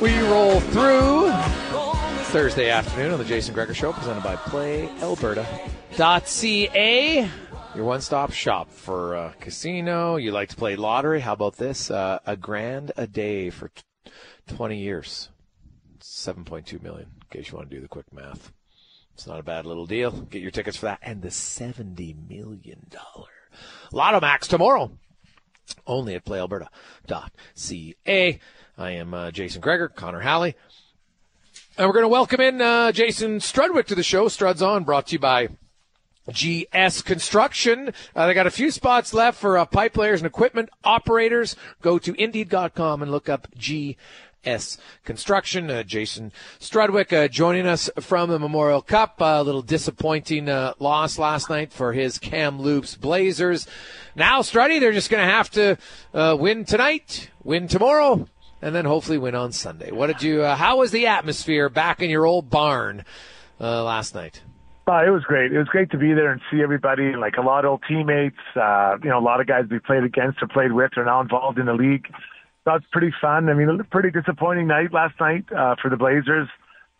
We roll through Thursday afternoon on the Jason Gregor Show, presented by PlayAlberta.ca. Your one-stop shop for uh, casino. You like to play lottery? How about this? Uh, a grand a day for t- 20 years. 7.2 million. In case you want to do the quick math. It's not a bad little deal. Get your tickets for that and the $70 million Lotto Max tomorrow. Only at playalberta.ca. I am uh, Jason Gregor, Connor Halley. And we're going to welcome in uh, Jason Strudwick to the show. Struds On, brought to you by GS Construction. Uh, they got a few spots left for uh, pipe layers and equipment operators. Go to Indeed.com and look up GS Construction. Uh, Jason Strudwick uh, joining us from the Memorial Cup. a little disappointing uh, loss last night for his Kamloops Blazers. Now, Struddy, they're just going to have to uh, win tonight, win tomorrow, and then hopefully win on Sunday. What did you? Uh, how was the atmosphere back in your old barn uh, last night? Uh, it was great. It was great to be there and see everybody, like a lot of old teammates. Uh, you know, a lot of guys we played against or played with are now involved in the league. That's pretty fun. I mean, a pretty disappointing night last night uh, for the Blazers.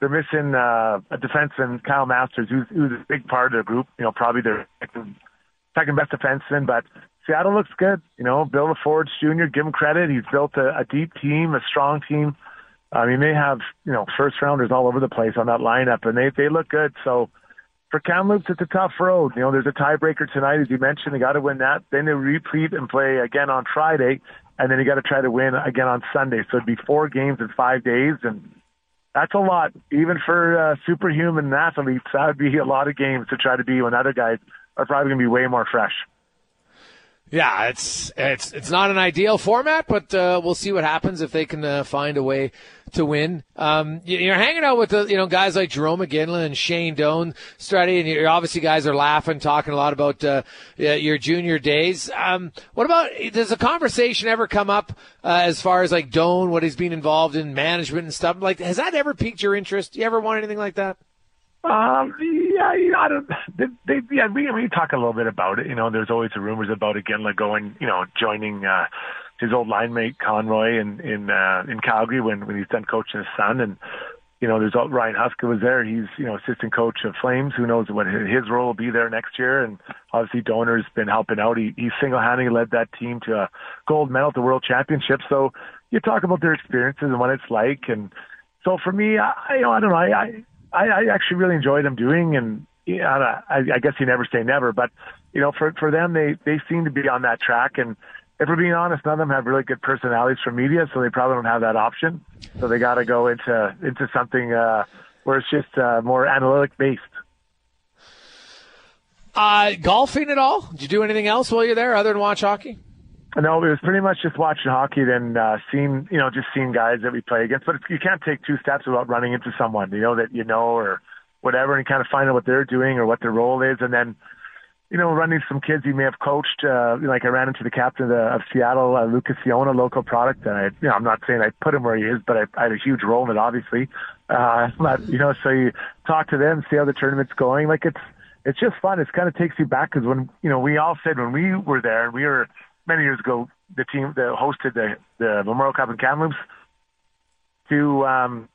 They're missing uh, a defenseman, Kyle Masters, who's, who's a big part of the group. You know, probably their second, second best defenseman, but Seattle looks good. You know, Bill LaForge Jr., give him credit. He's built a, a deep team, a strong team. Um, he may have, you know, first rounders all over the place on that lineup, and they they look good. So for Kamloops, it's a tough road. You know, there's a tiebreaker tonight, as you mentioned. They got to win that. Then they repeat and play again on Friday, and then you got to try to win again on Sunday. So it'd be four games in five days, and that's a lot, even for uh, superhuman athletes. That would be a lot of games to try to be when other guys are probably going to be way more fresh. Yeah, it's it's it's not an ideal format, but uh, we'll see what happens if they can uh, find a way to win. Um, you're hanging out with the you know guys like Jarome Iginla and Shane Doan, Strutty, and you're, obviously guys are laughing, talking a lot about uh, your junior days. Um, what about does a conversation ever come up uh, as far as like Doan, what he's been involved in management and stuff? Like, has that ever piqued your interest? Do You ever want anything like that? Um, yeah, I don't. They, they, yeah, we we talk a little bit about it. You know, there's always the rumors about Iginla going, you know, joining uh, his old line mate Conroy in in uh, in Calgary when when he's done coaching his son, and you know, there's Ryan Huska was there. He's you know assistant coach of Flames. Who knows what his role will be there next year? And obviously, Doaner's been helping out. He he single-handedly led that team to a gold medal at the World Championship. So you talk about their experiences and what it's like, and so for me, I, I don't know. I, I I, I actually really enjoy them doing, and yeah, I, I guess you never say never, but you know, for for them, they they seem to be on that track, and if we're being honest, none of them have really good personalities for media, so they probably don't have that option. So they got to go into into something uh, where it's just uh, more analytic based. Uh, golfing at all? Did you do anything else while you're there other than watch hockey? No, it was pretty much just watching hockey, then uh, seeing, you know, just seeing guys that we play against. But you can't take two steps without running into someone, you know, that you know or whatever, and kind of find out what they're doing or what their role is, and then, you know, running some kids you may have coached. Uh, like I ran into the captain of, the, of Seattle, uh, Lucas Ciona, local product, and I, you know, I'm not saying I put him where he is, but I, I had a huge role in it, obviously. Uh, but you know, so you talk to them, see how the tournament's going. Like it's it's just fun. It kind of takes you back because when you know we all said when we were there and we were many years ago the team that hosted the the Memorial Cup in Kamloops to um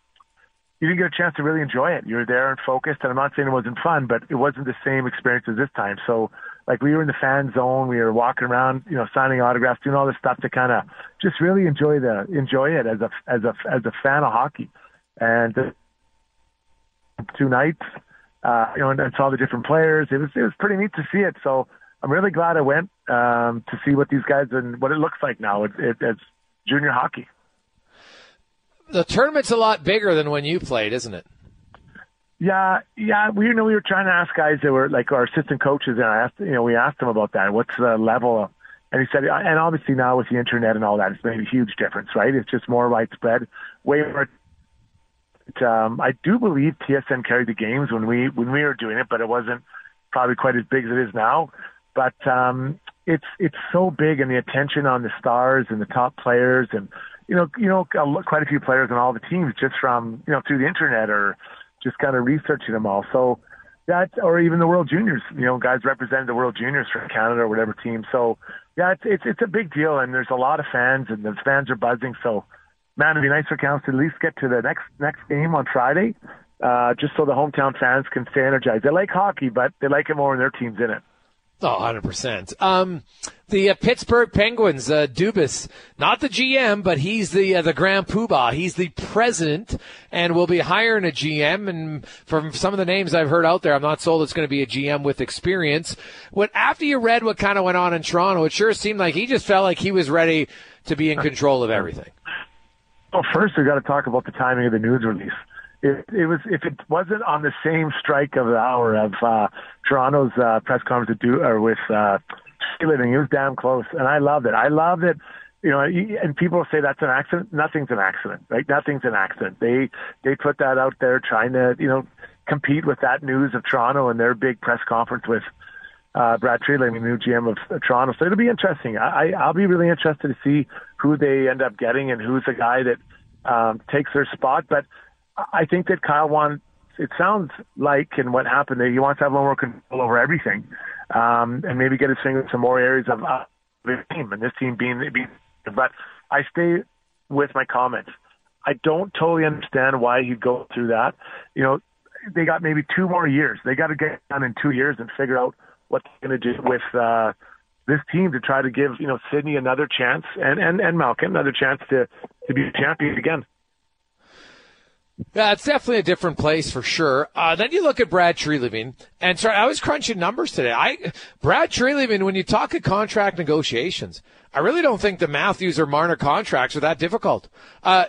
you didn't get a chance to really enjoy it. You were there and focused, and I'm not saying it wasn't fun, but it wasn't the same experience as this time. So, like, we were in the fan zone, we were walking around, you know, signing autographs, doing all this stuff to kind of just really enjoy the enjoy it as a as a as a fan of hockey. And two nights, uh, you know, and, and saw the different players. It was it was pretty neat to see it. So I'm really glad I went um, to see what these guys and what it looks like now. It, it, it's junior hockey. The tournament's a lot bigger than when you played, isn't it? Yeah, yeah. We you know we were trying to ask guys that were like our assistant coaches, and I asked you know we asked them about that. What's the level? Of, and he said, and obviously now with the internet and all that, it's made a huge difference, right? It's just more widespread, way more um, I do believe TSN carried the games when we when we were doing it, but it wasn't probably quite as big as it is now. But um, it's it's so big, and the attention on the stars and the top players, and you know you know quite a few players on all the teams just from you know through the internet or just kind of researching them all. So that, or even the World Juniors, you know, guys represented the World Juniors from Canada or whatever team. So yeah, it's it's it's a big deal, and there's a lot of fans, and the fans are buzzing. So man, it'd be nice for Counts to at least get to the next next game on Friday, uh, just so the hometown fans can stay energized. They like hockey, but they like it more when their team's in it. Oh, 100%. Um, the uh, Pittsburgh Penguins, uh, Dubas, not the GM, but he's the uh, the grand poobah. He's the president, and will be hiring a GM. And from some of the names I've heard out there, I'm not sold it's going to be a GM with experience. What after you read what kind of went on in Toronto, it sure seemed like he just felt like he was ready to be in control of everything. Well, first we've got to talk about the timing of the news release. It, it was if it wasn't on the same strike of the hour of uh, Toronto's uh, press conference do, or with uh, living, it was damn close, and I loved it. I loved it. You know, and people say that's an accident. Nothing's an accident, right? Nothing's an accident. They they put that out there trying to you know compete with that news of Toronto and their big press conference with uh, Brad Treliving, the new GM of Toronto. So it'll be interesting. I, I'll be really interested to see who they end up getting and who's the guy that um, takes their spot. But I think that Kyle wants, it sounds like, and what happened there, he wants to have a little more control over everything um, and maybe get his finger in some more areas of uh, the team and this team being, being. But I stay with my comments. I don't totally understand why he'd go through that. You know, they got maybe two more years. They got to get done in two years and figure out what they're going to do with uh, this team to try to give you know Sidney another chance and and and Malkin another chance to to be a champion again. Yeah, it's definitely a different place for sure. Uh, then you look at Brad Treliving, and sorry, I was crunching numbers today. I Brad Treliving, when you talk of contract negotiations, I really don't think the Matthews or Marner contracts are that difficult. Uh,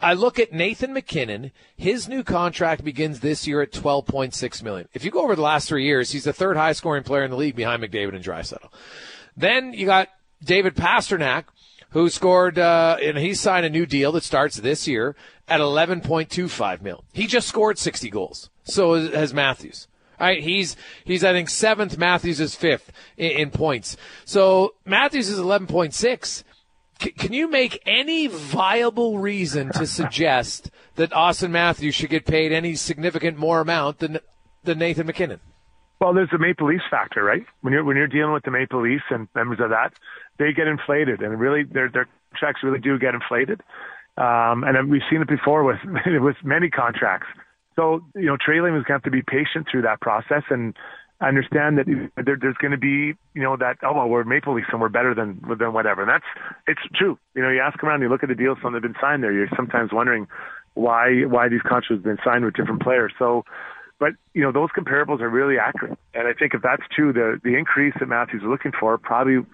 I look at Nathan MacKinnon. His new contract begins this year at 12.6 million. If you go over the last three years, he's the third highest scoring player in the league behind McDavid and Draisaitl. Then you got David Pastrnak, who scored, uh, and he signed a new deal that starts this year at 11.25 mil. He just scored 60 goals. So has Matthews. All right, he's he's I think seventh. Matthews is fifth in, in points. So Matthews is 11.6 can you make any viable reason to suggest that Austin Matthews should get paid any significant more amount than than Nathan MacKinnon? Well, there's the Maple Leafs factor, right? When you're when you're dealing with the Maple Leafs and members of that, they get inflated, and really their their contracts really do get inflated. Um, and we've seen it before with with many contracts. So you know, Trailing is going to have to be patient through that process, and understand that there, there's going to be, you know, that oh well, we're Maple Leafs and we're better than than whatever. And that's it's true. You know, you ask around, you look at the deals some have been signed there. You're sometimes wondering why why these contracts have been signed with different players. So, but you know, those comparables are really accurate. And I think if that's true, the the increase that Matthews is looking for probably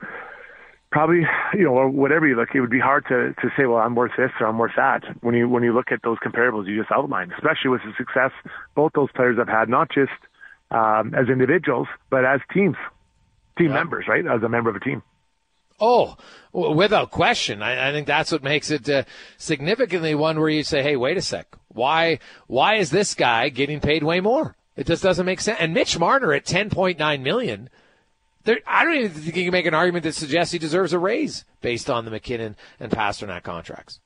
probably you know or whatever you look it would be hard to to say well I'm worth this or I'm worth that when you when you look at those comparables you just outlined especially with the success both those players have had not just um, as individuals but as teams team yeah. members right as a member of a team Oh, without question. I, I, think that's what makes it uh, significantly one where you say, "Hey, wait a sec. Why? Why is this guy getting paid way more? It just doesn't make sense." And Mitch Marner at ten point nine million there, I don't even think you can make an argument that suggests he deserves a raise based on the MacKinnon and Pastrnak contracts.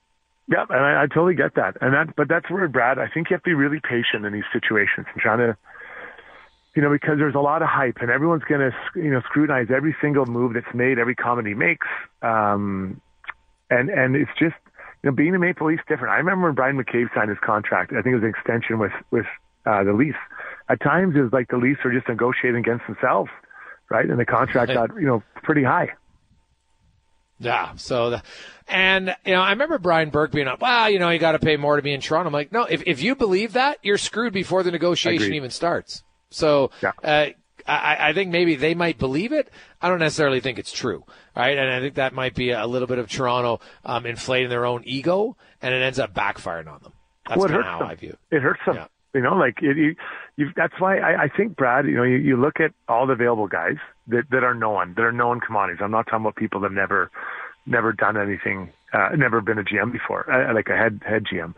Yeah, and I, I totally get that. And that, but that's where Brad. I think you have to be really patient in these situations and trying to, you know, because there's a lot of hype and everyone's going to, you know, scrutinize every single move that's made, every comment he makes. Um, and and it's just, you know, being a Maple Leafs different. I remember when Brian McCabe signed his contract. I think it was an extension with with uh, the Leafs. At times, it was like the Leafs are just negotiating against themselves right? And the contract got you know pretty high. Yeah. So, the, and you know, I remember Brian Burke being up. Well, you know, you got to pay more to be in Toronto. I'm like, no. If if you believe that, you're screwed before the negotiation Agreed. even starts. So, yeah. uh, I, I think maybe they might believe it. I don't necessarily think it's true, right? And I think that might be a little bit of Toronto um, inflating their own ego, and it ends up backfiring on them. That's well, kind of how them. I view it. It hurts them. Yeah. You know, like it, you, you, that's why I, I think Brad. You know, you, you look at all the available guys that that are known, that are known commodities. I'm not talking about people that have never, never done anything, uh, never been a GM before, uh, like a head head GM.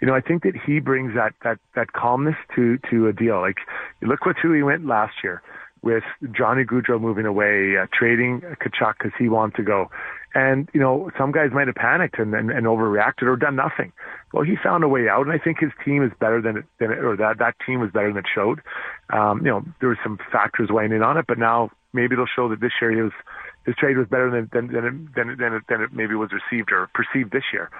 You know, I think that he brings that that that calmness to to a deal. Like, look with who he went last year with Johnny Gaudreau moving away, uh, trading Tkachuk because he wanted to go. And, you know, some guys might have panicked and, and, and overreacted or done nothing. Well, he found a way out, and I think his team is better than it, than it or that, that team was better than it showed. Um, you know, there were some factors weighing in on it, but now maybe it'll show that this year he was, his trade was better than, than, than, it, than, than, it, than it maybe was received or perceived this year.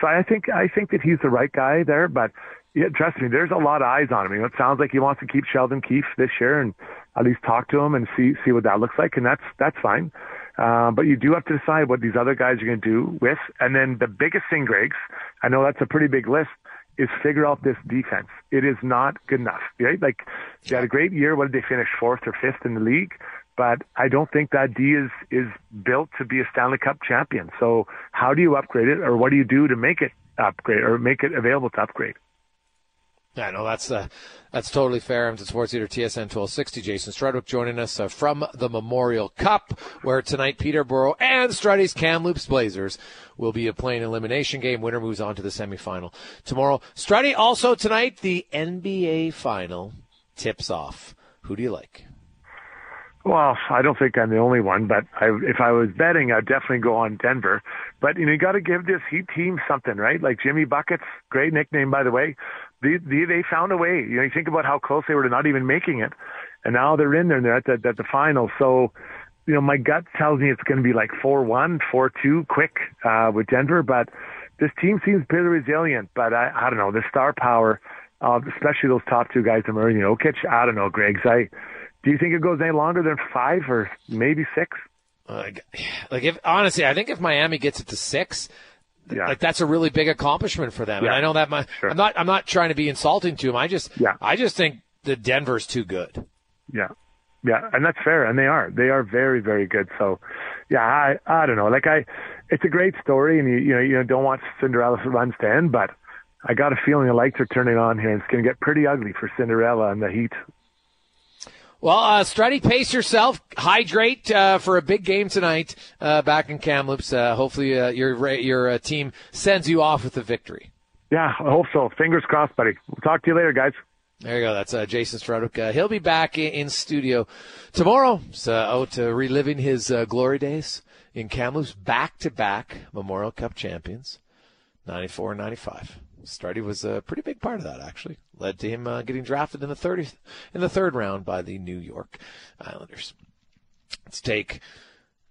So I think, I think that he's the right guy there, but yeah, trust me, there's a lot of eyes on him. You know, it sounds like he wants to keep Sheldon Keefe this year and at least talk to him and see, see what that looks like. And that's, that's fine. Uh, but you do have to decide what these other guys are going to do with. And then the biggest thing, Greg's, I know that's a pretty big list, is figure out this defense. It is not good enough, right? Like, they had a great year. What did they finish? Fourth or fifth in the league? But I don't think that D is, is built to be a Stanley Cup champion. So how do you upgrade it or what do you do to make it upgrade or make it available to upgrade? Yeah, no, that's uh, that's totally fair. I'm to Sports Leader TSN 1260. Jason Strudwick joining us uh, from the Memorial Cup, where tonight Peterborough and Struddy's Kamloops Blazers will be a playing elimination game. Winner moves on to the semifinal tomorrow. Struddy also tonight the NBA final tips off. Who do you like? Well, I don't think I'm the only one, but I, if I was betting, I'd definitely go on Denver. But you know, you got to give this Heat team something, right? Like Jimmy buckets, great nickname by the way. They, they they found a way. You know, you think about how close they were to not even making it, and now they're in there and they're at the at the final. So, you know, my gut tells me it's going to be like four one, four two, quick uh, with Denver. But this team seems pretty resilient. But I I don't know the star power, uh, especially those top two guys, Emerging Jokic. I don't know, Greg's. I do you think it goes any longer than five or maybe six? Like, like if honestly, I think if Miami gets it to six, yeah. like that's a really big accomplishment for them. Yeah. And I know that my sure. I'm not I'm not trying to be insulting to them. I just yeah. I just think the Denver's too good. Yeah. Yeah, and that's fair, and they are. They are very, very good. So, yeah, I, I don't know. Like I, it's a great story, and you, you know, you don't want Cinderella runs to end, but I got a feeling the lights are turning on here, and it's going to get pretty ugly for Cinderella and the Heat well, uh, Strutty, pace yourself. Hydrate uh, for a big game tonight uh, back in Kamloops. Uh, hopefully, uh, your your uh, team sends you off with a victory. Yeah, I hope so. Fingers crossed, buddy. We'll talk to you later, guys. There you go. That's uh, Jason Strudwick. Uh, he'll be back in, in studio tomorrow. So, out reliving his glory days in Kamloops, back to back Memorial Cup champions, 94 and 95. Strutty was a pretty big part of that, actually. Led to him uh, getting drafted in the 30th, in the third round by the New York Islanders. Let's take a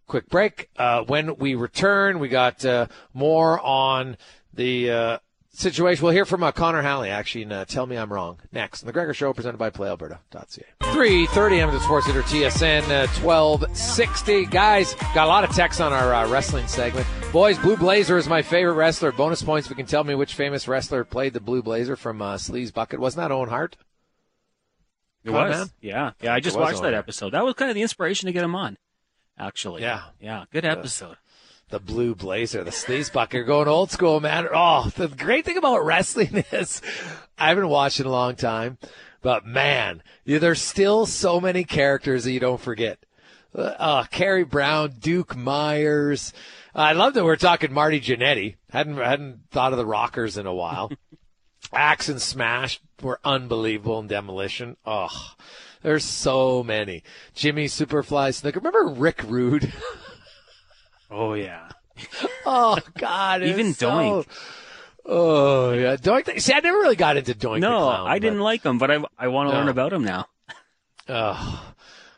quick break. Uh, when we return, we got uh, more on the uh, situation. We'll hear from uh, Connor Halley, actually, and uh, tell me I'm wrong. Next, on the Gregor Show, presented by PlayAlberta.ca. 3.30 Edmonton Sports Leader TSN uh, 1260. Guys, got a lot of text on our uh, wrestling segment. Boys, Blue Blazer is my favorite wrestler. Bonus points if you can tell me which famous wrestler played the Blue Blazer from uh, Sleaze Bucket. Wasn't that Owen Hart? It was. Man? Yeah. Yeah, I just watched that episode. That was kind of the inspiration to get him on, actually. Yeah. Yeah, good episode. The blue blazer, the sleeves bucket, going old school, man. Oh, the great thing about wrestling is I haven't watched in a long time, but man, there's still so many characters that you don't forget. Uh, uh Kerry Brown, Duke Myers. I love that we're talking Marty Jannetty. Hadn't hadn't thought of the Rockers in a while. Axe and Smash were unbelievable in Demolition. Oh, there's so many. Jimmy Superfly Snuka. Remember Rick Rude? oh yeah. oh God. Even so, Doink. Oh yeah, Doink. See, I never really got into Doink. No, clown, I didn't like him, but I I want to No. learn about him now. Oh,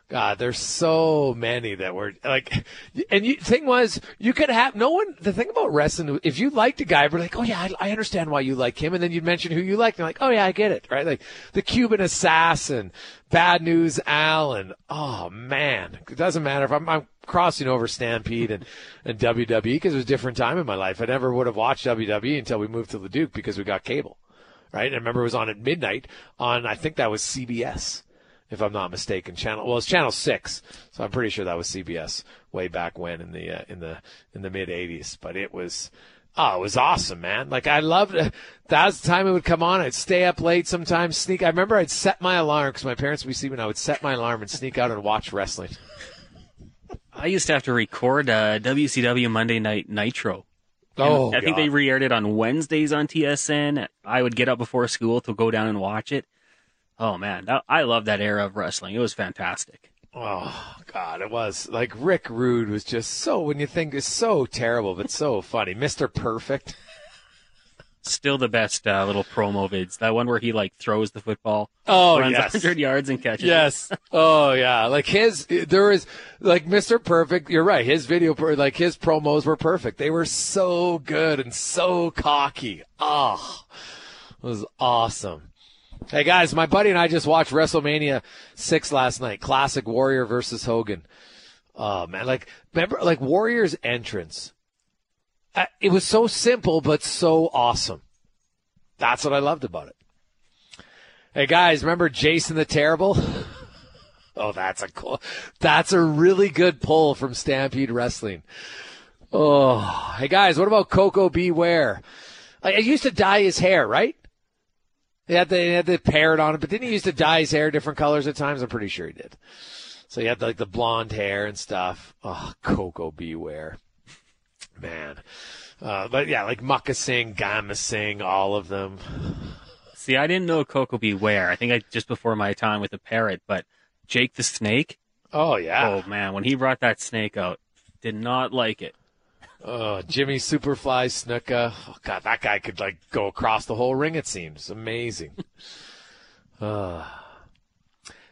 God, there's so many that were like, and you, thing was, you could have no one. The thing about wrestling, if you liked a guy, we're like, oh yeah, I, I understand why you like him, and then you'd mention who you liked, and like, oh yeah, I get it, right? Like the Cuban Assassin, Bad News Allen. Oh man, it doesn't matter if I'm, I'm crossing over Stampede and and WWE because it was a different time in my life. I never would have watched WWE until we moved to Leduc because we got cable, right? And I remember it was on at midnight on I think that was CBS if I'm not mistaken. Channel well, it's Channel Six, so I'm pretty sure that was CBS way back when in the uh, in the in the mid '80s. But it was. Oh, it was awesome, man. Like I loved it. That was the time it would come on. I'd stay up late sometimes, sneak. I remember I'd set my alarm because my parents would be sleeping. I would set my alarm and sneak out and watch wrestling. I used to have to record uh, WCW Monday Night Nitro. And Oh, I think God. they re-aired it on Wednesdays on TSN. I would get up before school to go down and watch it. Oh man, that, I love that era of wrestling. It was fantastic. Oh God, it was like Rick Rude was just so. When you think is so terrible, but so funny, Mister Perfect. Still the best uh, little promo vids. That one where he like throws the football, Oh runs yes, 100 yards and catches. Yes. Oh yeah. Like his, there is like Mr. Perfect. You're right. His video, like his promos were perfect. They were so good and so cocky. Oh, it was awesome. Hey guys, my buddy and I just watched WrestleMania six last night. Classic Warrior versus Hogan. Oh man, like remember like Warrior's entrance. Uh, It was so simple but so awesome. That's what I loved about it. Hey guys, remember Jason the Terrible? Oh, that's a cool. That's a really good pull from Stampede Wrestling. Oh, hey guys, what about Koko B. Ware? I, I used to dye his hair, right? He had the he had the parrot on it, but didn't he used to dye his hair different colors at times? I'm pretty sure he did. So he had like the blonde hair and stuff. Oh, Koko B. Ware, man. Uh, but yeah, like Mucka Singh, Singh, all of them. See, I didn't know Koko B. Ware. I think I just before my time with the parrot, but Jake the Snake. Oh yeah. Oh man, when he brought that snake out, did not like it. Oh, Jimmy Superfly Snuka. Oh, God, that guy could like go across the whole ring. It seems amazing. uh.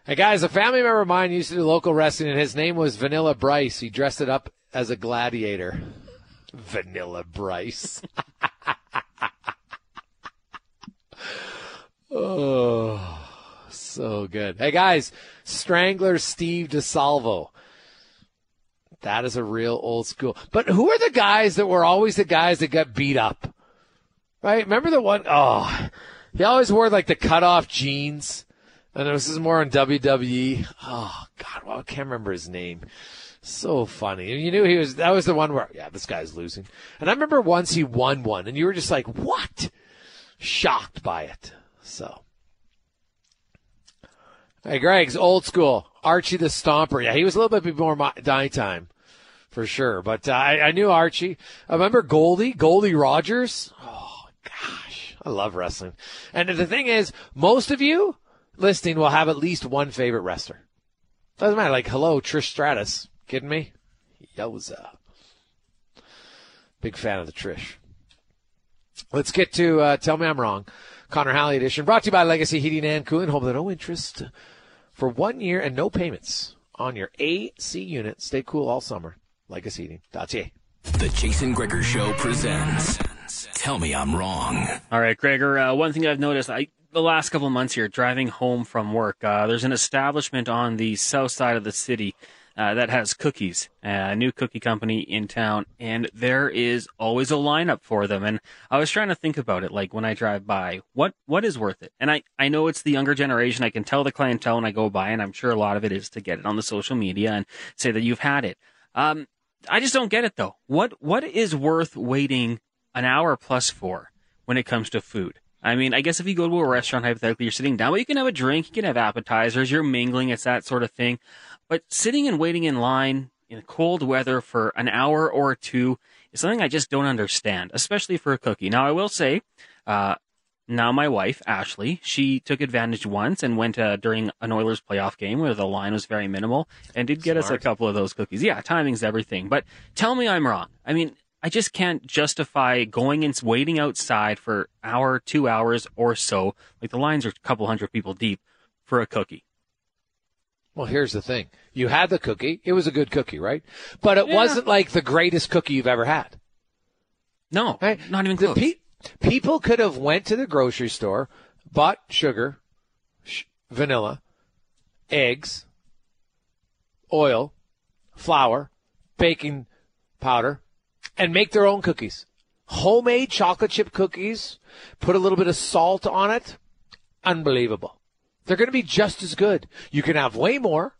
Hey guys, a family member of mine used to do local wrestling, and his name was Vanilla Bryce. He dressed it up as a gladiator. Vanilla Bryce. oh, so good. Hey guys, Strangler Steve DiSalvo. That is a real old school. But who are the guys that were always the guys that got beat up? Right? Remember the one oh he always wore like the cutoff jeans. And this is more on WWE. Oh God, well, I can't remember his name. So funny. And you knew he was that was the one where yeah, this guy's losing. And I remember once he won one and you were just like, What? Shocked by it. So Hey, Greg's old school. Archie the Stomper. Yeah, he was a little bit before my time, for sure. But uh, I, I knew Archie. I remember Goldie, Goldie Rogers. Oh, gosh. I love wrestling. And the thing is, most of you listening will have at least one favorite wrestler. Doesn't matter. Like, hello, Trish Stratus. Kidding me? Yowza. Big fan of the Trish. Let's get to uh, Tell Me I'm Wrong. Connor Halley edition brought to you by Legacy Heating and Cooling. Home with no interest for one year and no payments on your AC unit. Stay cool all summer. LegacyHeating.ca. The Jason Gregor Show presents Tell Me I'm Wrong. All right, Gregor. Uh, one thing I've noticed, I the last couple of months here, driving home from work, uh, there's an establishment on the south side of the city uh, that has cookies, uh, a new cookie company in town, and there is always a lineup for them. And I was trying to think about it, like when I drive by, what what is worth it? And I I know it's the younger generation. I can tell the clientele when I go by, and I'm sure a lot of it is to get it on the social media and say that you've had it. Um, I just don't get it though. What what is worth waiting an hour plus for when it comes to food? I mean, I guess if you go to a restaurant, hypothetically, you're sitting down, but you can have a drink, you can have appetizers, you're mingling, it's that sort of thing. But sitting and waiting in line in cold weather for an hour or two is something I just don't understand, especially for a cookie. Now, I will say, uh, now my wife Ashley, she took advantage once and went uh, during an Oilers playoff game where the line was very minimal and did get us a couple of those cookies. Yeah, timing's everything. But tell me I'm wrong. I mean, I just can't justify going and waiting outside for hour, two hours or so. Like the lines are a couple hundred people deep for a cookie. Well, here's the thing. You had the cookie. It was a good cookie, right? But it Yeah. wasn't like the greatest cookie you've ever had. No, Right? not even The close. pe- people could have went to the grocery store, bought sugar, sh- vanilla, eggs, oil, flour, baking powder, and make their own cookies. Homemade chocolate chip cookies, put a little bit of salt on it. Unbelievable. They're going to be just as good. You can have way more.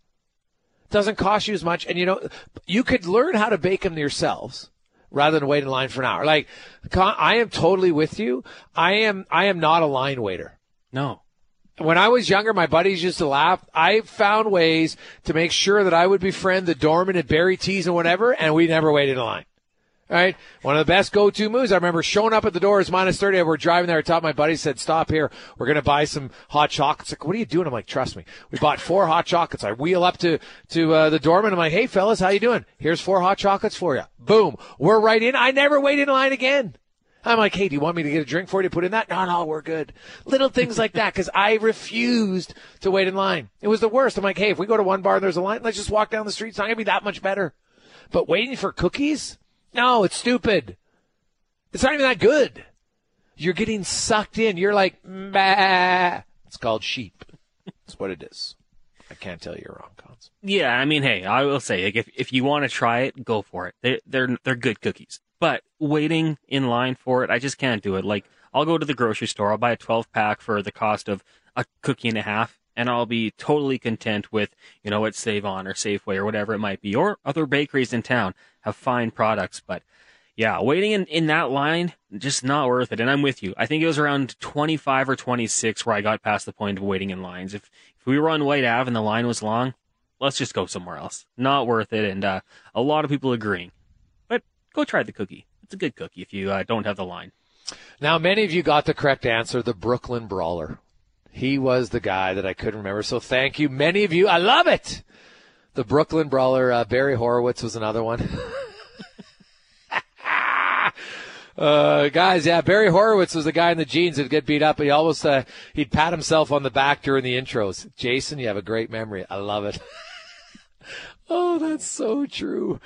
Doesn't cost you as much. And you know, you could learn how to bake them yourselves rather than wait in line for an hour. Like, I am totally with you. I am, I am not a line waiter. no. When I was younger, my buddies used to laugh. I found ways to make sure that I would befriend the doorman at Barry T's and whatever, and we never waited in line. Right. One of the best go-to moves. I remember showing up at the door. It's minus 30. We're driving there. I thought my buddy said, stop here. We're going to buy some hot chocolates. Like, what are you doing? I'm like, trust me. We bought four hot chocolates. I wheel up to, to, uh, the doorman. I'm like, hey fellas, how you doing? Here's four hot chocolates for you. Boom. We're right in. I never waited in line again. I'm like, hey, do you want me to get a drink for you to put in that? No, no, we're good. Little things like that because I refused to wait in line. It was the worst. I'm like, hey, if we go to one bar and there's a line, let's just walk down the street. It's not going to be that much better. But waiting for cookies? No, it's stupid. It's not even that good. You're getting sucked in. You're like, bah. It's called sheep. That's what it is. I can't tell you wrong, Cons. Yeah, I mean, hey, I will say, like, if if you want to try it, go for it. They they're they're good cookies. But waiting in line for it, I just can't do it. Like, I'll go to the grocery store, I'll buy a 12 pack for the cost of a cookie and a half, and I'll be totally content with, you know, what Save On or Safeway or whatever it might be, or other bakeries in town have fine products. But yeah, waiting in, in that line, just not worth it. And I'm with you. I think it was around 25 or 26 where I got past the point of waiting in lines. If, if we were on White Ave and the line was long, let's just go somewhere else. Not worth it. And uh, a lot of people agreeing. But go try the cookie. It's a good cookie if you uh, don't have the line. Now, many of you got the correct answer, the Brooklyn Brawler. He was the guy that I couldn't remember. So thank you. Many of you, I love it. The Brooklyn Brawler, uh, Barry Horowitz was another one. Uh, guys, yeah, Barry Horowitz was the guy in the jeans that'd get beat up. He always, uh, he'd pat himself on the back during the intros. Jason, you have a great memory. I love it. oh, that's so true.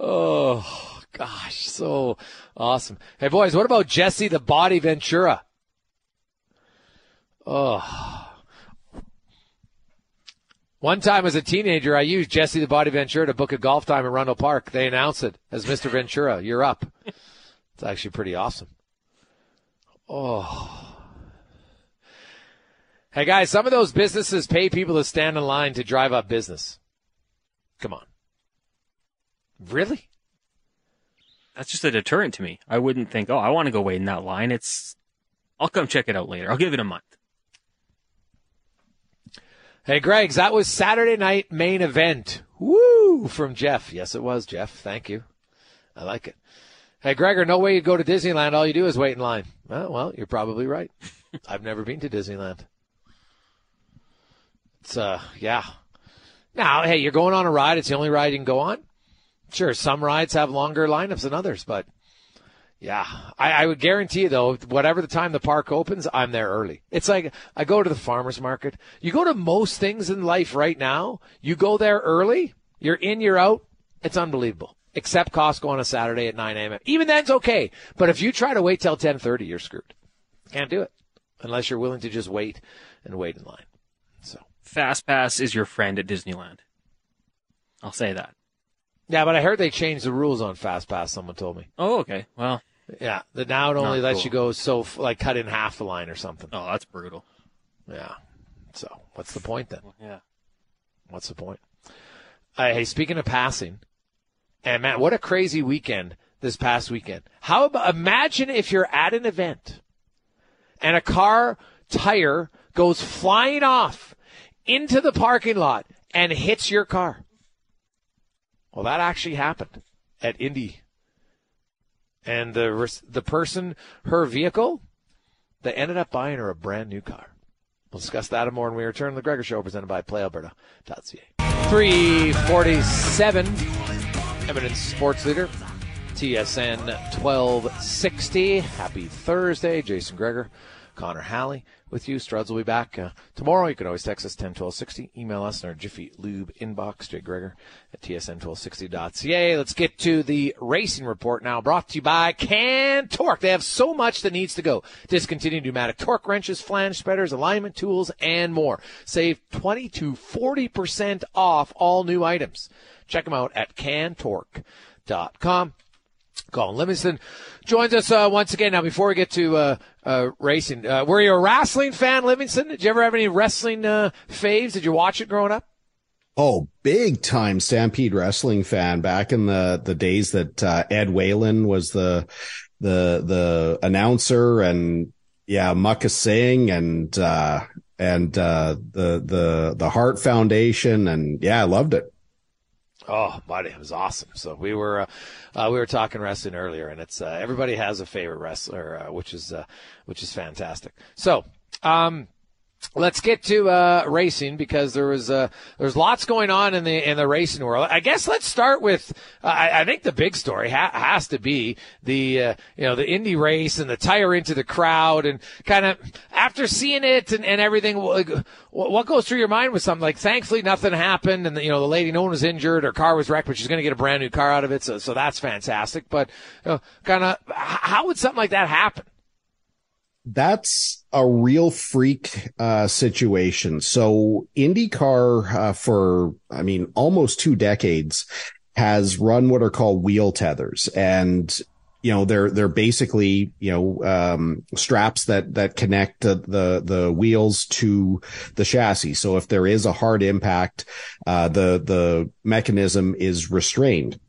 Oh, gosh, so awesome. Hey, boys, what about Jesse the Body Ventura? Oh. One time as a teenager, I used Jesse the Body Ventura to book a golf time at Rundle Park. They announced it as Mr. Ventura. You're up. It's actually pretty awesome. Oh. Hey guys, some of those businesses pay people to stand in line to drive up business. Come on. Really? That's just a deterrent to me. I wouldn't think, oh, I want to go wait in that line. It's, I'll come check it out later. I'll give it a month. Hey, Greg's, that was Saturday night main event. Woo! From Jeff. Yes, it was, Jeff. Thank you. I like it. Hey, Gregor, no way you'd go to Disneyland. All you do is wait in line. Well, well you're probably right. I've never been to Disneyland. It's, uh, yeah. Now, hey, you're going on a ride. It's the only ride you can go on. Sure, some rides have longer lineups than others, but yeah, I, I would guarantee you though, whatever the time the park opens, I'm there early. It's like I go to the farmers market. You go to most things in life right now. You go there early. You're in, you're out. It's unbelievable. Except Costco on a Saturday at 9 a.m. Even then's okay. But if you try to wait till 10:30, you're screwed. Can't do it unless you're willing to just wait and wait in line. So Fast Pass is your friend at Disneyland. I'll say that. yeah, but I heard they changed the rules on Fast Pass. Someone told me. Oh, okay. Well, Yeah, that now it only Not lets cool. you go so like cut in half the line or something. oh, that's brutal. Yeah. So what's the point then? Yeah. What's the point? Uh, hey, speaking of passing, And man, what a crazy weekend this past weekend. How about imagine if you're at an event and a car tire goes flying off into the parking lot and hits your car. Well, that actually happened at Indy. And the the person, her vehicle, they ended up buying her a brand new car. We'll discuss that more when we return to the Gregor Show, presented by PlayAlberta.ca. 347, Edmonton's Sports Leader, TSN 1260. Happy Thursday, Jason Gregor, Connor Halley with you. Struds will be back uh, tomorrow. You can always text us 10 12 60. Email us in our Jiffy Lube inbox, Jay Gregor at tsn1260.ca. Let's get to the racing report now, brought to you by CanTorque. They have so much that needs to go. Discontinued pneumatic torque wrenches, flange spreaders, alignment tools, and more. Save 20 to 40% off all new items. Check them out at cantorque.com. Colin Livingston joins us uh, once again. Now, before we get to uh, uh, racing, uh, were you a wrestling fan, Livingston? Did you ever have any wrestling uh, faves? Did you watch it growing up? Oh, big time Stampede wrestling fan back in the, the days that uh, Ed Whalen was the the the announcer and yeah, Mucka Singh and uh and uh, the the the Heart Foundation and yeah, I loved it. Oh, buddy, it was awesome. So we were uh, uh, we were talking wrestling earlier, and it's uh, everybody has a favorite wrestler, uh, which is uh, which is fantastic. So. Um, Let's get to uh, racing because there was uh, there's lots going on in the in the racing world. I guess let's start with uh, I, I, think the big story ha- has to be the uh, you know the Indy race and the tire into the crowd and kind of after seeing it and, and everything. What goes through your mind with something like? Thankfully, nothing happened, and you know the lady no one was injured. Her car was wrecked, but she's going to get a brand new car out of it. So so that's fantastic. But you know, kind of how would something like that happen? that's a real freak uh, situation. So IndyCar uh, for I mean almost two decades has run what are called wheel tethers. And you know they're they're basically you know um, straps that that connect the, the, the wheels to the chassis. So if there is a hard impact uh, the the mechanism is restrained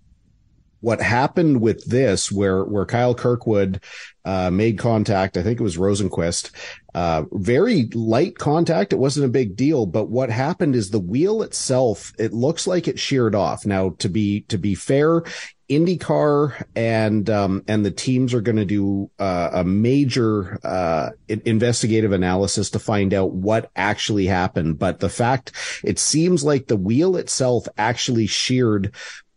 what happened with this, where where Kyle Kirkwood uh, made contact, I think it was Rosenqvist, uh, very light contact. It wasn't a big deal, but what happened is the wheel itself, it looks like it sheared off. Now, to be to be fair, IndyCar and um, and the teams are going to do uh, a major uh, investigative analysis to find out what actually happened. But the fact it seems like the wheel itself actually sheared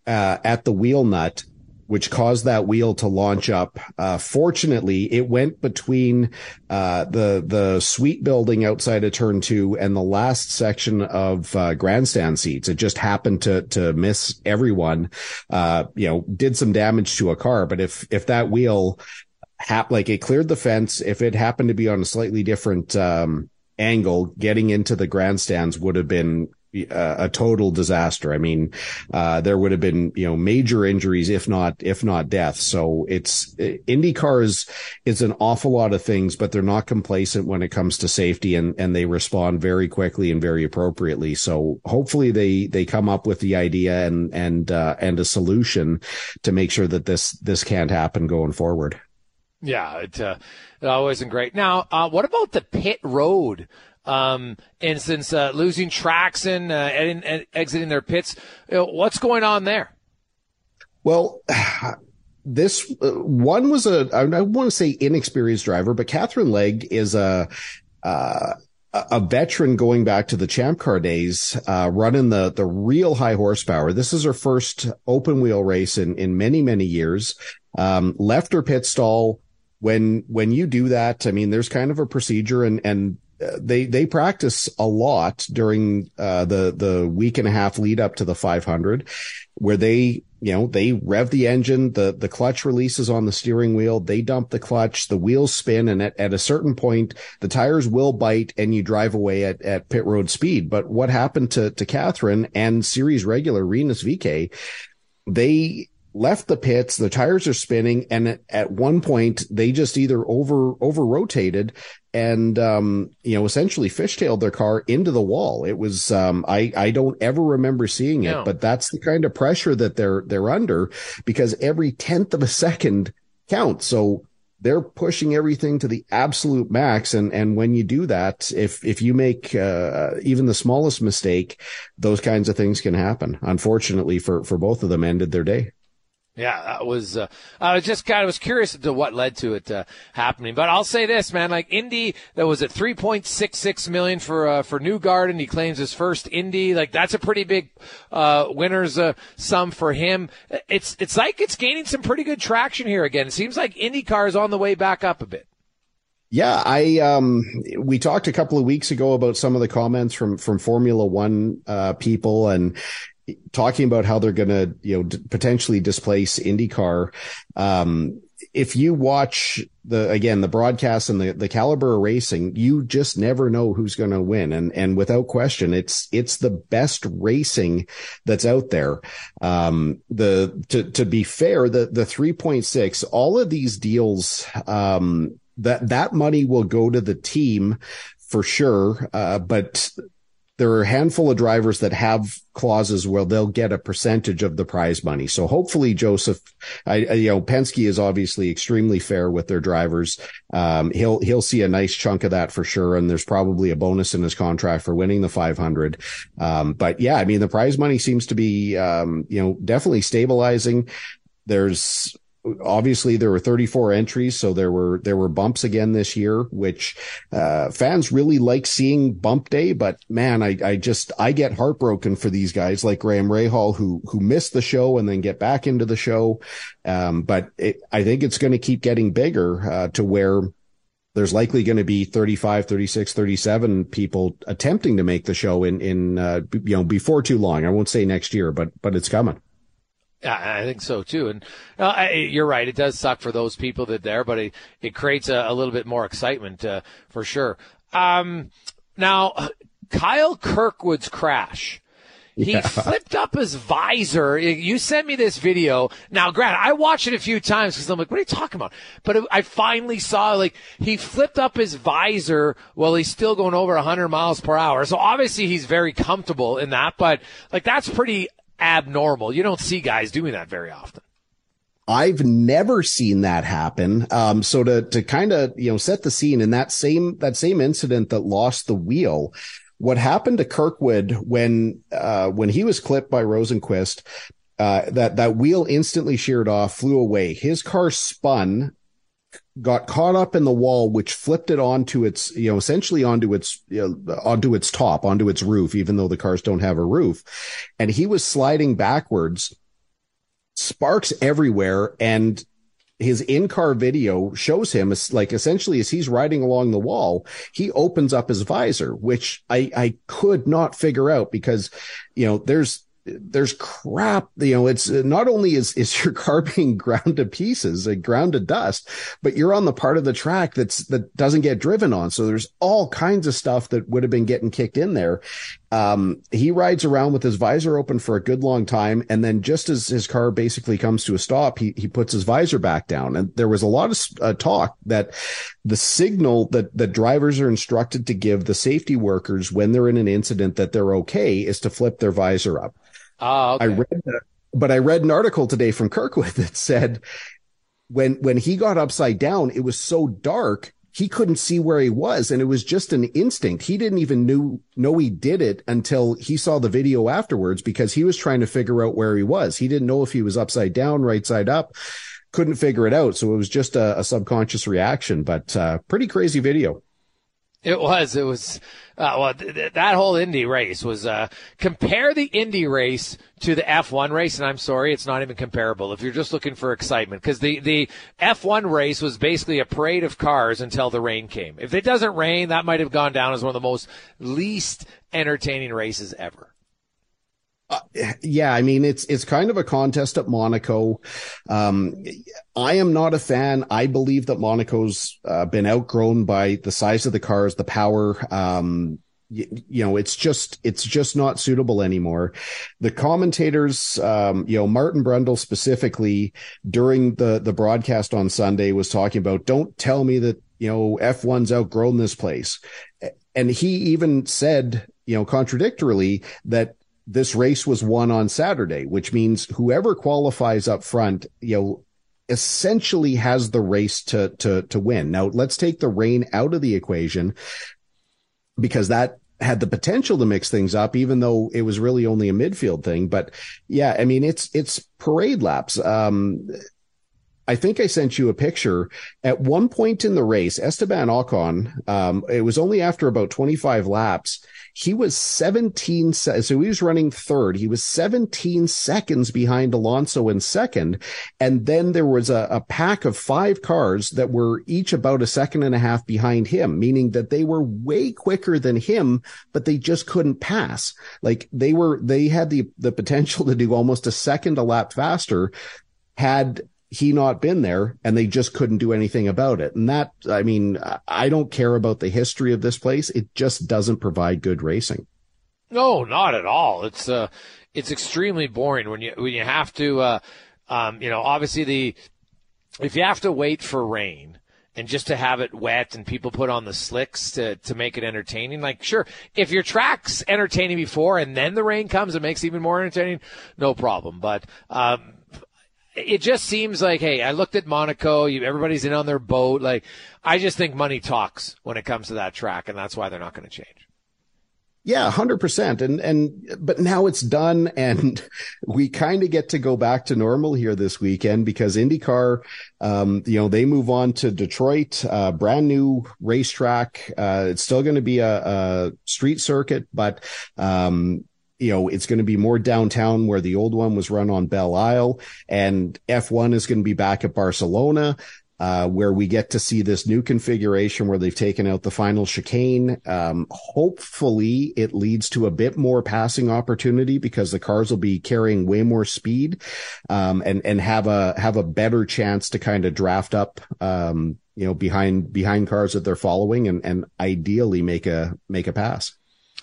uh, at the wheel nut, which caused that wheel to launch up. Uh, fortunately, it went between uh, the the suite building outside of turn two and the last section of uh, grandstand seats. It just happened to to miss everyone. Uh, you know, did some damage to a car, but if if that wheel hap- like it cleared the fence, if it happened to be on a slightly different um, angle, getting into the grandstands would have been a total disaster. I mean, uh, there would have been, you know, major injuries, if not, if not death. So it's IndyCar is, is an awful lot of things, but they're not complacent when it comes to safety and, and they respond very quickly and very appropriately. So hopefully they, they come up with the idea and, and, uh, and a solution to make sure that this, this can't happen going forward. Yeah, it, uh, it been great. Now, uh, what about the pit road? Um, and since uh, losing tracks and, uh, and, exiting their pits, you know, what's going on there? Well, this uh, one was a I want to say inexperienced driver, but Katherine Legge is a. Uh, a veteran going back to the champ car days, uh, running the, the real high horsepower. This is her first open wheel race in, in many, many years. Um, left her pit stall. When, when you do that, I mean, there's kind of a procedure and, and they they practice a lot during uh, the the week and a half lead up to the 500, where they you know they rev the engine, the the clutch releases on the steering wheel, they dump the clutch, the wheels spin, and at, at a certain point the tires will bite and you drive away at at pit road speed. But what happened to to Katherine and series regular Rinus VeeKay? They left the pits, the tires are spinning, and at one point they just either over over rotated and, um, you know, essentially fishtailed their car into the wall. It was, um, I, I don't ever remember seeing it, No. but that's the kind of pressure that they're, they're under because every tenth of a second counts. So they're pushing everything to the absolute max. And, and when you do that, if, if you make, uh, even the smallest mistake, those kinds of things can happen. Unfortunately for, for both of them ended their day. Yeah, that was. Uh, I was just kind of was curious as to what led to it uh, happening. But I'll say this, man. Like Indy, that was at three point six six million for uh, for Newgarden. He claims his first Indy. Like that's a pretty big uh, winners uh, sum for him. It's it's like it's gaining some pretty good traction here again. It seems like IndyCar is on the way back up a bit. Yeah, I um we talked a couple of weeks ago about some of the comments from from Formula 1 uh people and talking about how they're going to, you know, d- potentially displace IndyCar. Um if you watch the again the broadcast and the the caliber of racing, you just never know who's going to win and and without question it's it's the best racing that's out there. Um the to to be fair, the the 3.6 all of these deals um that that money will go to the team for sure. Uh, but there are a handful of drivers that have clauses where they'll get a percentage of the prize money. So hopefully, Josef, I, I- you know, Penske is obviously extremely fair with their drivers. Um, he'll, he'll see a nice chunk of that for sure. And there's probably a bonus in his contract for winning the 500. Um, but yeah, I mean, the prize money seems to be, um, you know, definitely stabilizing. There's, obviously there were 34 entries so there were there were bumps again this year which uh fans really like seeing bump day but man i i just i get heartbroken for these guys like graham rahal who who miss the show and then get back into the show. Um but it, i think it's going to keep getting bigger uh to where there's likely going to be 35 36 37 people attempting to make the show in in uh, you know before too long. I won't say next year but but it's coming I think so too. And uh, I, you're right; it does suck for those people that there, but it, it creates a, a little bit more excitement uh, for sure. Um, now, Kyle Kirkwood's crash. He Yeah. flipped up his visor. You sent me this video. Now, Grant, I watched it a few times because I'm like, what are you talking about? But I finally saw like he flipped up his visor while he's still going over 100 miles per hour. So obviously he's very comfortable in that, but like that's pretty abnormal. You don't see guys doing that very often. I've never seen that happen. Um, so to, to kind of, you know, set the scene in that same, that same incident that lost the wheel, what happened to Kirkwood when, uh, when he was clipped by Rosenqvist, uh, that, that wheel instantly sheared off, flew away. His car spun, got caught up in the wall, which flipped it onto its, you know, essentially onto its, you know, onto its top, onto its roof, even though the cars don't have a roof. And he was sliding backwards sparks everywhere and his in-car video shows him like essentially as he's riding along the wall, he opens up his visor, which I, I could not figure out because, you know, there's, there's crap, you know, it's not only is, is your car being ground to pieces, like ground to dust, but you're on the part of the track that's, that doesn't get driven on. So there's all kinds of stuff that would have been getting kicked in there. Um, he rides around with his visor open for a good long time. And then just as his car basically comes to a stop, he, he puts his visor back down. And there was a lot of uh, talk that the signal that, that drivers are instructed to give the safety workers when they're in an incident that they're okay is to flip their visor up. Oh, okay. I read that, but I read an article today from Kirkwood that said when, when he got upside down, it was so dark. He couldn't see where he was and it was just an instinct. He didn't even knew, know he did it until he saw the video afterwards because he was trying to figure out where he was. He didn't know if he was upside down, right side up, couldn't figure it out. So it was just a, a subconscious reaction, but, uh, pretty crazy video. It was. It was. Uh, well, th- th- that whole Indy race was. Uh, compare the Indy race to the F1 race, and I'm sorry, it's not even comparable. If you're just looking for excitement, because the the F1 race was basically a parade of cars until the rain came. If it doesn't rain, that might have gone down as one of the most least entertaining races ever. Yeah, I mean, it's, it's kind of a contest at Monaco. Um, I am not a fan. I believe that Monaco's uh, been outgrown by the size of the cars, the power. Um, you, you know, it's just, it's just not suitable anymore. The commentators, um, you know, Martin Brundle specifically during the, the broadcast on Sunday was talking about, don't tell me that you know, F1's outgrown this place. And he even said, you know, contradictorily that this race was won on Saturday, which means whoever qualifies up front, you know, essentially has the race to, to, to win. Now let's take the rain out of the equation because that had the potential to mix things up, even though it was really only a midfield thing. But yeah, I mean, it's, it's parade laps. Um, I think I sent you a picture at one point in the race, Esteban Ocon, um, it was only after about 25 laps. He was 17. Se- so he was running third. He was 17 seconds behind Alonso in second. And then there was a, a pack of five cars that were each about a second and a half behind him, meaning that they were way quicker than him, but they just couldn't pass. Like they were, they had the, the potential to do almost a second a lap faster had he not been there and they just couldn't do anything about it. And that, I mean, I don't care about the history of this place. It just doesn't provide good racing. No, not at all. It's, uh, it's extremely boring when you, when you have to, uh, um, you know, obviously the, if you have to wait for rain, and just to have it wet and people put on the slicks to, to make it entertaining. Like, sure, if your track's entertaining before and then the rain comes, it makes it even more entertaining. No problem. But, um, it just seems like, hey, I looked at Monaco. You, everybody's in on their boat. Like, I just think money talks when it comes to that track, and that's why they're not going to change. Yeah, hundred percent. And, and, but now it's done and we kind of get to go back to normal here this weekend because IndyCar, um, you know, they move on to Detroit, uh, brand new racetrack. Uh, it's still going to be a, a, street circuit, but, um, you know, it's going to be more downtown where the old one was run on Belle Isle and F1 is going to be back at Barcelona. Uh, where we get to see this new configuration where they've taken out the final chicane. Um, hopefully it leads to a bit more passing opportunity because the cars will be carrying way more speed, um, and, and have a, have a better chance to kind of draft up, um, you know, behind, behind cars that they're following and, and ideally make a, make a pass.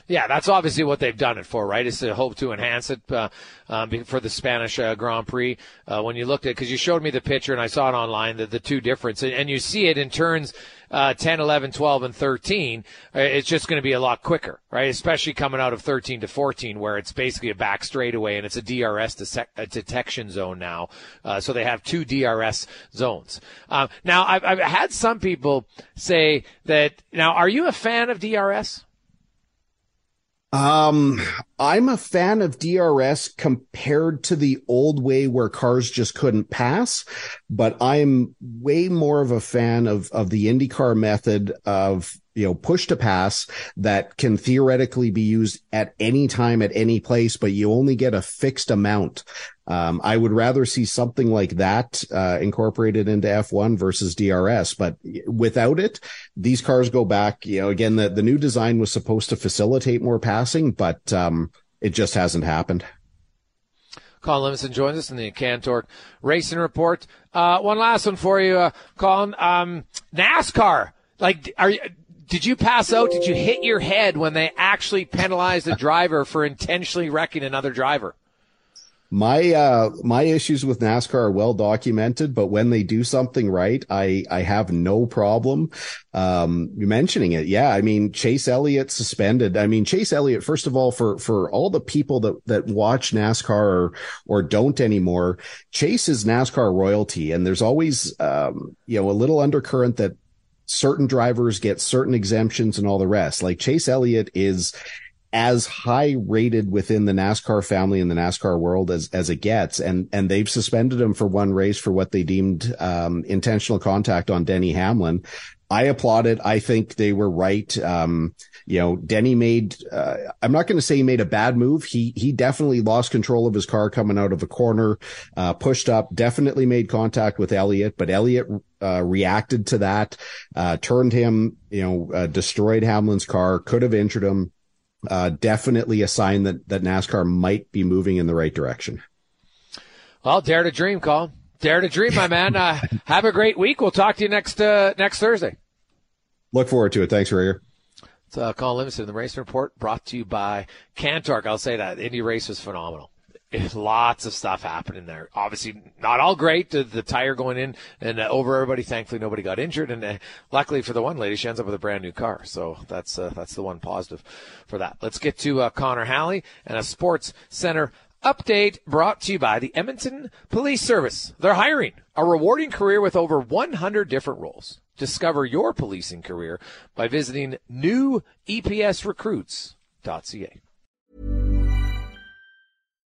Yeah, that's obviously what they've done it for, right? Is to hope to enhance it uh, um, for the Spanish uh, Grand Prix. Uh, when you looked at, because you showed me the picture and I saw it online, the, the two difference, and, and you see it in turns uh, 10, 11, 12, and 13. Uh, it's just going to be a lot quicker, right? Especially coming out of 13 to 14, where it's basically a back straightaway and it's a DRS de- detection zone now. Uh, so they have two DRS zones. Um, now, I've, I've had some people say that. Now, are you a fan of DRS? Um, I'm a fan of DRS compared to the old way where cars just couldn't pass, but I'm way more of a fan of, of the IndyCar method of you know, push to pass that can theoretically be used at any time at any place, but you only get a fixed amount. Um, I would rather see something like that, uh, incorporated into F1 versus DRS, but without it, these cars go back, you know, again, the, the new design was supposed to facilitate more passing, but, um, it just hasn't happened. Colin Livingston joins us in the CanTorque Racing Report. Uh, one last one for you, uh, Colin. Um, NASCAR. Like, are you, did you pass out? Did you hit your head when they actually penalized a driver for intentionally wrecking another driver? My uh my issues with NASCAR are well documented, but when they do something right, I I have no problem um mentioning it. Yeah, I mean Chase Elliott suspended. I mean Chase Elliott first of all for for all the people that that watch NASCAR or or don't anymore, Chase is NASCAR royalty and there's always um you know a little undercurrent that certain drivers get certain exemptions and all the rest. Like Chase Elliott is as high rated within the NASCAR family in the NASCAR world as, as it gets. And, and they've suspended him for one race for what they deemed, um, intentional contact on Denny Hamlin. I applaud it. I think they were right. Um, you know, Denny made, uh, I'm not going to say he made a bad move. He, he definitely lost control of his car coming out of a corner, uh, pushed up, definitely made contact with Elliott, but Elliott, uh, reacted to that, uh, turned him, you know, uh, destroyed Hamlin's car, could have injured him. Uh, definitely a sign that, that NASCAR might be moving in the right direction. Well, dare to dream, Colin. Dare to dream, my man. Uh, have a great week. We'll talk to you next uh, next Thursday. Look forward to it. Thanks, Rager. It's uh, Colin Livingston, the Race Report, brought to you by CanTorque. I'll say that Indy race was phenomenal. Lots of stuff happening there. Obviously, not all great. The, the tire going in and uh, over everybody. Thankfully, nobody got injured, and uh, luckily for the one lady, she ends up with a brand new car. So that's uh, that's the one positive for that. Let's get to uh, Connor Halley and a Sports Center update brought to you by the Edmonton Police Service. They're hiring a rewarding career with over 100 different roles. Discover your policing career by visiting newePSrecruits.ca.